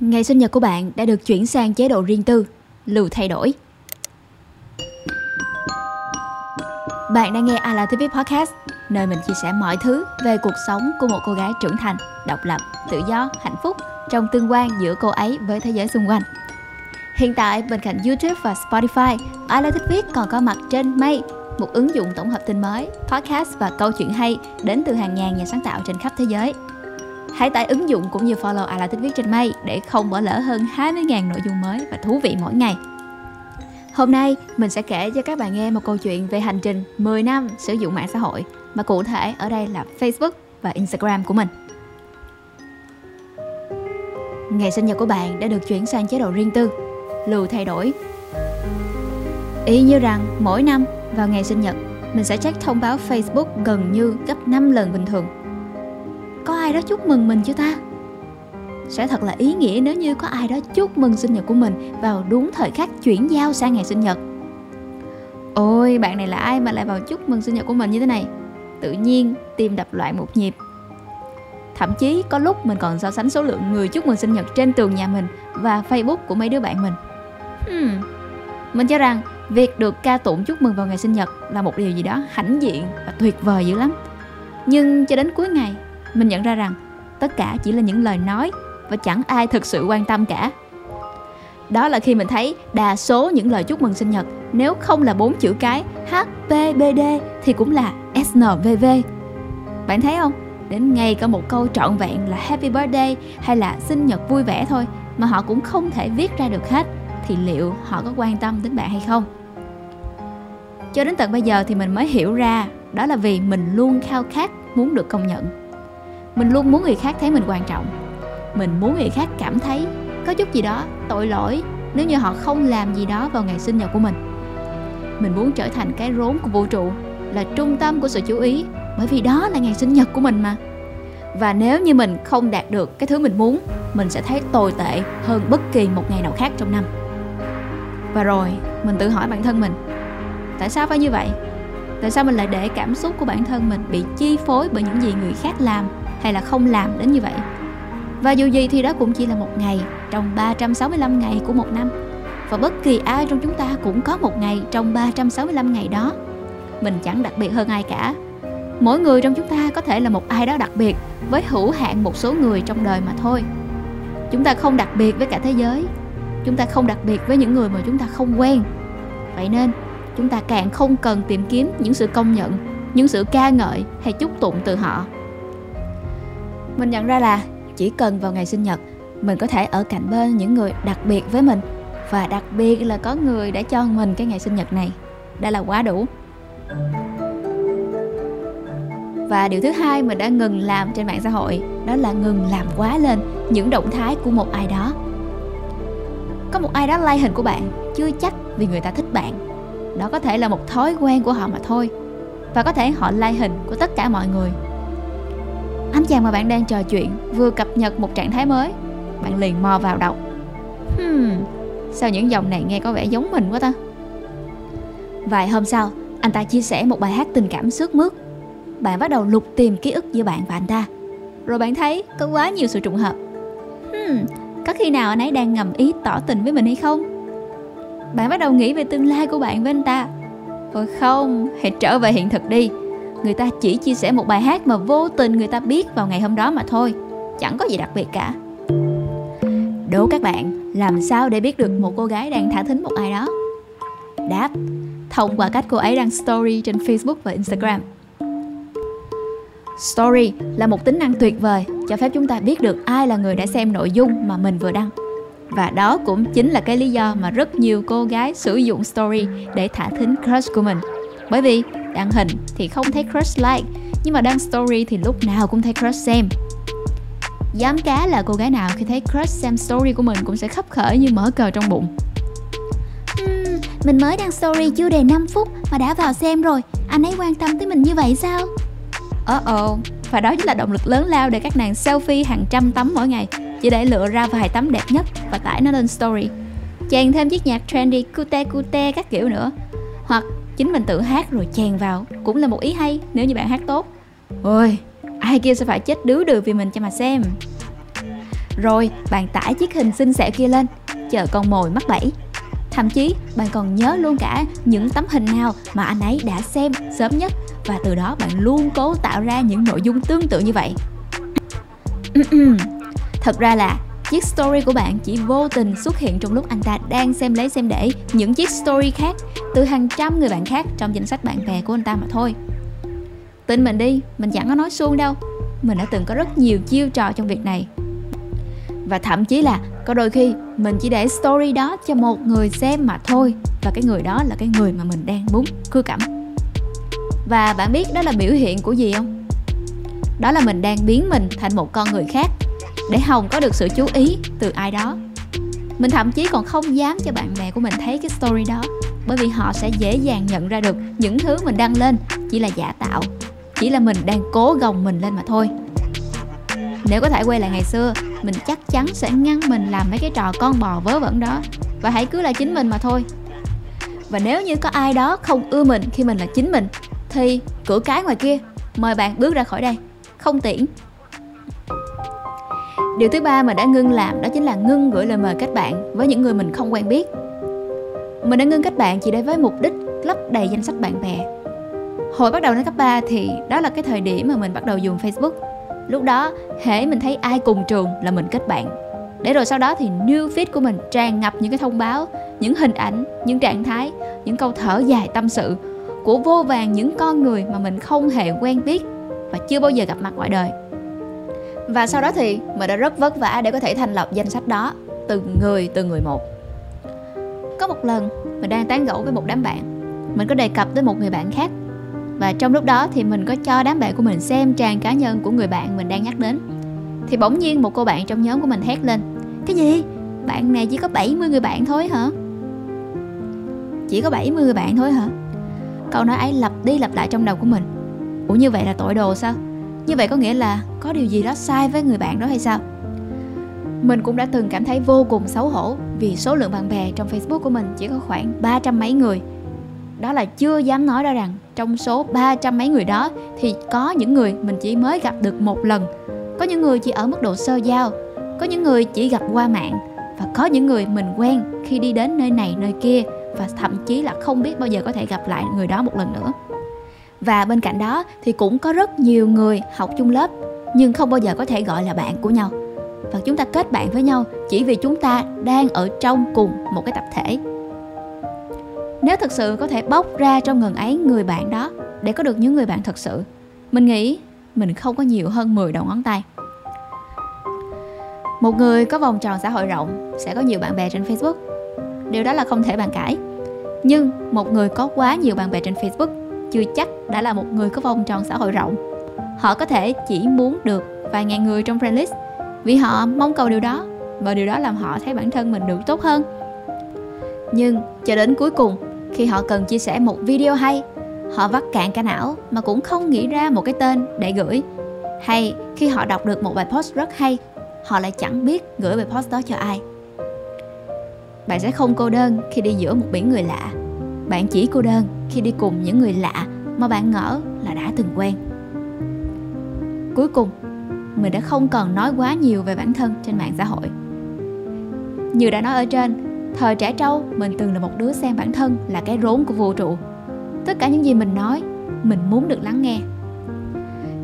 Ngày sinh nhật của bạn đã được chuyển sang chế độ riêng tư, lưu thay đổi. Bạn đang nghe Ala TV Podcast, nơi mình chia sẻ mọi thứ về cuộc sống của một cô gái trưởng thành, độc lập, tự do, hạnh phúc trong tương quan giữa cô ấy với thế giới xung quanh. Hiện tại, bên cạnh YouTube và Spotify, I TV còn có mặt trên May, một ứng dụng tổng hợp tin mới, podcast và câu chuyện hay đến từ hàng ngàn nhà sáng tạo trên khắp thế giới. Hãy tải ứng dụng cũng như follow Ala Thích Viết trên May để không bỏ lỡ hơn 20.000 nội dung mới và thú vị mỗi ngày. Hôm nay, mình sẽ kể cho các bạn nghe một câu chuyện về hành trình 10 năm sử dụng mạng xã hội, mà cụ thể ở đây là Facebook và Instagram của mình. Ngày sinh nhật của bạn đã được chuyển sang chế độ riêng tư, lưu thay đổi. Y như rằng mỗi năm vào ngày sinh nhật, mình sẽ check thông báo Facebook gần như gấp 5 lần bình thường ai đó chúc mừng mình chưa ta? Sẽ thật là ý nghĩa nếu như có ai đó chúc mừng sinh nhật của mình vào đúng thời khắc chuyển giao sang ngày sinh nhật. Ôi, bạn này là ai mà lại vào chúc mừng sinh nhật của mình như thế này? Tự nhiên tim đập loạn một nhịp. Thậm chí có lúc mình còn so sánh số lượng người chúc mừng sinh nhật trên tường nhà mình và facebook của mấy đứa bạn mình. Hmm. mình cho rằng việc được ca tụng chúc mừng vào ngày sinh nhật là một điều gì đó hãnh diện và tuyệt vời dữ lắm. Nhưng cho đến cuối ngày mình nhận ra rằng tất cả chỉ là những lời nói và chẳng ai thực sự quan tâm cả đó là khi mình thấy đa số những lời chúc mừng sinh nhật nếu không là bốn chữ cái HPBD thì cũng là SNVV. Bạn thấy không? Đến ngay cả một câu trọn vẹn là Happy Birthday hay là sinh nhật vui vẻ thôi mà họ cũng không thể viết ra được hết thì liệu họ có quan tâm đến bạn hay không? Cho đến tận bây giờ thì mình mới hiểu ra đó là vì mình luôn khao khát muốn được công nhận mình luôn muốn người khác thấy mình quan trọng. Mình muốn người khác cảm thấy có chút gì đó tội lỗi nếu như họ không làm gì đó vào ngày sinh nhật của mình. Mình muốn trở thành cái rốn của vũ trụ là trung tâm của sự chú ý, bởi vì đó là ngày sinh nhật của mình mà. Và nếu như mình không đạt được cái thứ mình muốn, mình sẽ thấy tồi tệ hơn bất kỳ một ngày nào khác trong năm. Và rồi, mình tự hỏi bản thân mình, tại sao phải như vậy? Tại sao mình lại để cảm xúc của bản thân mình bị chi phối bởi những gì người khác làm? Hay là không làm đến như vậy. Và dù gì thì đó cũng chỉ là một ngày trong 365 ngày của một năm. Và bất kỳ ai trong chúng ta cũng có một ngày trong 365 ngày đó. Mình chẳng đặc biệt hơn ai cả. Mỗi người trong chúng ta có thể là một ai đó đặc biệt với hữu hạn một số người trong đời mà thôi. Chúng ta không đặc biệt với cả thế giới. Chúng ta không đặc biệt với những người mà chúng ta không quen. Vậy nên, chúng ta càng không cần tìm kiếm những sự công nhận, những sự ca ngợi hay chúc tụng từ họ mình nhận ra là chỉ cần vào ngày sinh nhật, mình có thể ở cạnh bên những người đặc biệt với mình. Và đặc biệt là có người đã cho mình cái ngày sinh nhật này. Đã là quá đủ. Và điều thứ hai mình đã ngừng làm trên mạng xã hội, đó là ngừng làm quá lên những động thái của một ai đó. Có một ai đó like hình của bạn, chưa chắc vì người ta thích bạn. Đó có thể là một thói quen của họ mà thôi. Và có thể họ like hình của tất cả mọi người anh chàng mà bạn đang trò chuyện vừa cập nhật một trạng thái mới. Bạn liền mò vào đọc. Hmm, sao những dòng này nghe có vẻ giống mình quá ta? Vài hôm sau anh ta chia sẻ một bài hát tình cảm sướt mướt. Bạn bắt đầu lục tìm ký ức giữa bạn và anh ta. Rồi bạn thấy có quá nhiều sự trùng hợp. Hmm, có khi nào anh ấy đang ngầm ý tỏ tình với mình hay không? Bạn bắt đầu nghĩ về tương lai của bạn với anh ta. Ôi không, hãy trở về hiện thực đi người ta chỉ chia sẻ một bài hát mà vô tình người ta biết vào ngày hôm đó mà thôi. Chẳng có gì đặc biệt cả. Đố các bạn, làm sao để biết được một cô gái đang thả thính một ai đó? Đáp, thông qua cách cô ấy đăng story trên facebook và instagram. Story là một tính năng tuyệt vời, cho phép chúng ta biết được ai là người đã xem nội dung mà mình vừa đăng. Và đó cũng chính là cái lý do mà rất nhiều cô gái sử dụng story để thả thính crush của mình. Bởi vì đăng hình thì không thấy crush like. Nhưng mà đăng story thì lúc nào cũng thấy crush xem. Dám cá là cô gái nào khi thấy crush xem story của mình cũng sẽ khấp khởi như mở cờ trong bụng. Uhm, mình mới đăng story chưa đầy 5 phút mà đã vào xem rồi. Anh ấy quan tâm tới mình như vậy sao? Ờ uh ồ và đó chính là động lực lớn lao để các nàng selfie hàng trăm tấm mỗi ngày chỉ để lựa ra vài tấm đẹp nhất và tải nó lên story. Chèn thêm chiếc nhạc trendy cute cute các kiểu nữa. Hoặc chính mình tự hát rồi chèn vào, cũng là một ý hay, nếu như bạn hát tốt. Ôi, ai kia sẽ phải chết đứa được vì mình cho mà xem. Rồi, bạn tải chiếc hình xinh xẻo kia lên, Chờ con mồi mắc bẫy. Thậm chí, bạn còn nhớ luôn cả những tấm hình nào mà anh ấy đã xem sớm nhất, Và từ đó bạn luôn cố tạo ra những nội dung tương tự như vậy. Thật ra là chiếc story của bạn chỉ vô tình xuất hiện trong lúc anh ta đang xem lấy xem để những chiếc story khác từ hàng trăm người bạn khác trong danh sách bạn bè của anh ta mà thôi. Tin mình đi, mình chẳng có nói suông đâu. Mình đã từng có rất nhiều chiêu trò trong việc này. Và thậm chí là có đôi khi mình chỉ để story đó cho một người xem mà thôi và cái người đó là cái người mà mình đang muốn cưa cảm. Và bạn biết đó là biểu hiện của gì không? Đó là mình đang biến mình thành một con người khác để hồng có được sự chú ý từ ai đó. Mình thậm chí còn không dám cho bạn bè của mình thấy cái story đó, bởi vì họ sẽ dễ dàng nhận ra được những thứ mình đăng lên, chỉ là giả tạo, chỉ là mình đang cố gồng mình lên mà thôi. Nếu có thể quay lại ngày xưa, mình chắc chắn sẽ ngăn mình làm mấy cái trò con bò vớ vẩn đó, và hãy cứ là chính mình mà thôi. Và nếu như có ai đó không ưa mình khi mình là chính mình, thì cửa cái ngoài kia, mời bạn bước ra khỏi đây. Không tiễn. Điều thứ ba mà đã ngưng làm đó chính là ngưng gửi lời mời kết bạn với những người mình không quen biết. Mình đã ngưng kết bạn chỉ để với mục đích lấp đầy danh sách bạn bè. Hồi bắt đầu năm cấp 3 thì đó là cái thời điểm mà mình bắt đầu dùng Facebook. Lúc đó, hễ mình thấy ai cùng trường là mình kết bạn. Để rồi sau đó thì new feed của mình tràn ngập những cái thông báo, những hình ảnh, những trạng thái, những câu thở dài tâm sự của vô vàng những con người mà mình không hề quen biết và chưa bao giờ gặp mặt ngoài đời và sau đó thì mình đã rất vất vả để có thể thành lập danh sách đó, từng người từng người một. Có một lần mình đang tán gẫu với một đám bạn. Mình có đề cập tới một người bạn khác. Và trong lúc đó thì mình có cho đám bạn của mình xem trang cá nhân của người bạn mình đang nhắc đến. Thì bỗng nhiên một cô bạn trong nhóm của mình hét lên, cái gì? Bạn này chỉ có 70 người bạn thôi hả? Chỉ có 70 người bạn thôi hả? Câu nói ấy lặp đi lặp lại trong đầu của mình. Ủa, như vậy là tội đồ sao? Như vậy có nghĩa là có điều gì đó sai với người bạn đó hay sao? Mình cũng đã từng cảm thấy vô cùng xấu hổ vì số lượng bạn bè trong Facebook của mình chỉ có khoảng ba trăm mấy người. Đó là chưa dám nói ra rằng trong số ba trăm mấy người đó thì có những người mình chỉ mới gặp được một lần, có những người chỉ ở mức độ sơ giao, có những người chỉ gặp qua mạng và có những người mình quen khi đi đến nơi này nơi kia và thậm chí là không biết bao giờ có thể gặp lại người đó một lần nữa và bên cạnh đó thì cũng có rất nhiều người học chung lớp, nhưng không bao giờ có thể gọi là bạn của nhau. Và chúng ta kết bạn với nhau chỉ vì chúng ta đang ở trong cùng một cái tập thể. Nếu thực sự có thể bóc ra trong ngần ấy người bạn đó để có được những người bạn thật sự, mình nghĩ mình không có nhiều hơn 10 đầu ngón tay. Một người có vòng tròn xã hội rộng sẽ có nhiều bạn bè trên facebook. Điều đó là không thể bàn cãi. Nhưng một người có quá nhiều bạn bè trên facebook chưa chắc đã là một người có vòng tròn xã hội rộng. Họ có thể chỉ muốn được vài ngàn người trong friend list vì họ mong cầu điều đó và điều đó làm họ thấy bản thân mình được tốt hơn. Nhưng cho đến cuối cùng, khi họ cần chia sẻ một video hay, họ vắt cạn cả não mà cũng không nghĩ ra một cái tên để gửi. Hay khi họ đọc được một bài post rất hay, họ lại chẳng biết gửi bài post đó cho ai. Bạn sẽ không cô đơn khi đi giữa một biển người lạ bạn chỉ cô đơn khi đi cùng những người lạ mà bạn ngỡ là đã từng quen. Cuối cùng, mình đã không còn nói quá nhiều về bản thân trên mạng xã hội. Như đã nói ở trên, thời trẻ trâu mình từng là một đứa xem bản thân là cái rốn của vũ trụ. Tất cả những gì mình nói, mình muốn được lắng nghe.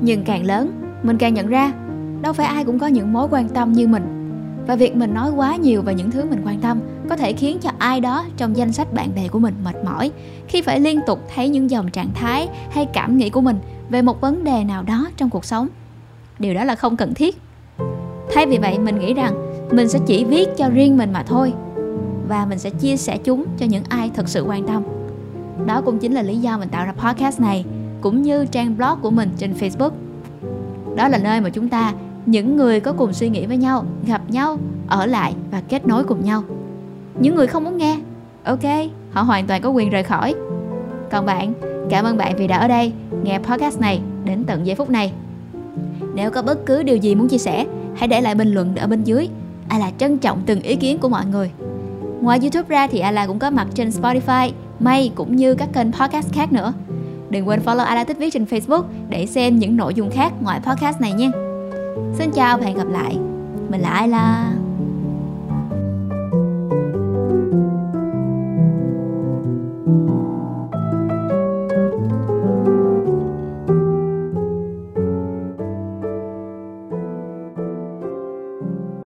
Nhưng càng lớn, mình càng nhận ra đâu phải ai cũng có những mối quan tâm như mình và việc mình nói quá nhiều về những thứ mình quan tâm có thể khiến cho ai đó trong danh sách bạn bè của mình mệt mỏi. Khi phải liên tục thấy những dòng trạng thái hay cảm nghĩ của mình về một vấn đề nào đó trong cuộc sống, điều đó là không cần thiết. Thay vì vậy, mình nghĩ rằng mình sẽ chỉ viết cho riêng mình mà thôi và mình sẽ chia sẻ chúng cho những ai thực sự quan tâm. Đó cũng chính là lý do mình tạo ra podcast này, cũng như trang blog của mình trên facebook. Đó là nơi mà chúng ta những người có cùng suy nghĩ với nhau, gặp nhau, ở lại và kết nối cùng nhau. Những người không muốn nghe, ok, họ hoàn toàn có quyền rời khỏi. Còn bạn, cảm ơn bạn vì đã ở đây, nghe podcast này đến tận giây phút này. Nếu có bất cứ điều gì muốn chia sẻ, hãy để lại bình luận ở bên dưới. A là trân trọng từng ý kiến của mọi người. Ngoài youtube ra thì a là cũng có mặt trên spotify, may cũng như các kênh podcast khác nữa. Đừng quên follow a la tích viết trên facebook để xem những nội dung khác ngoài podcast này nha xin chào và hẹn gặp lại. Mình là Ayla.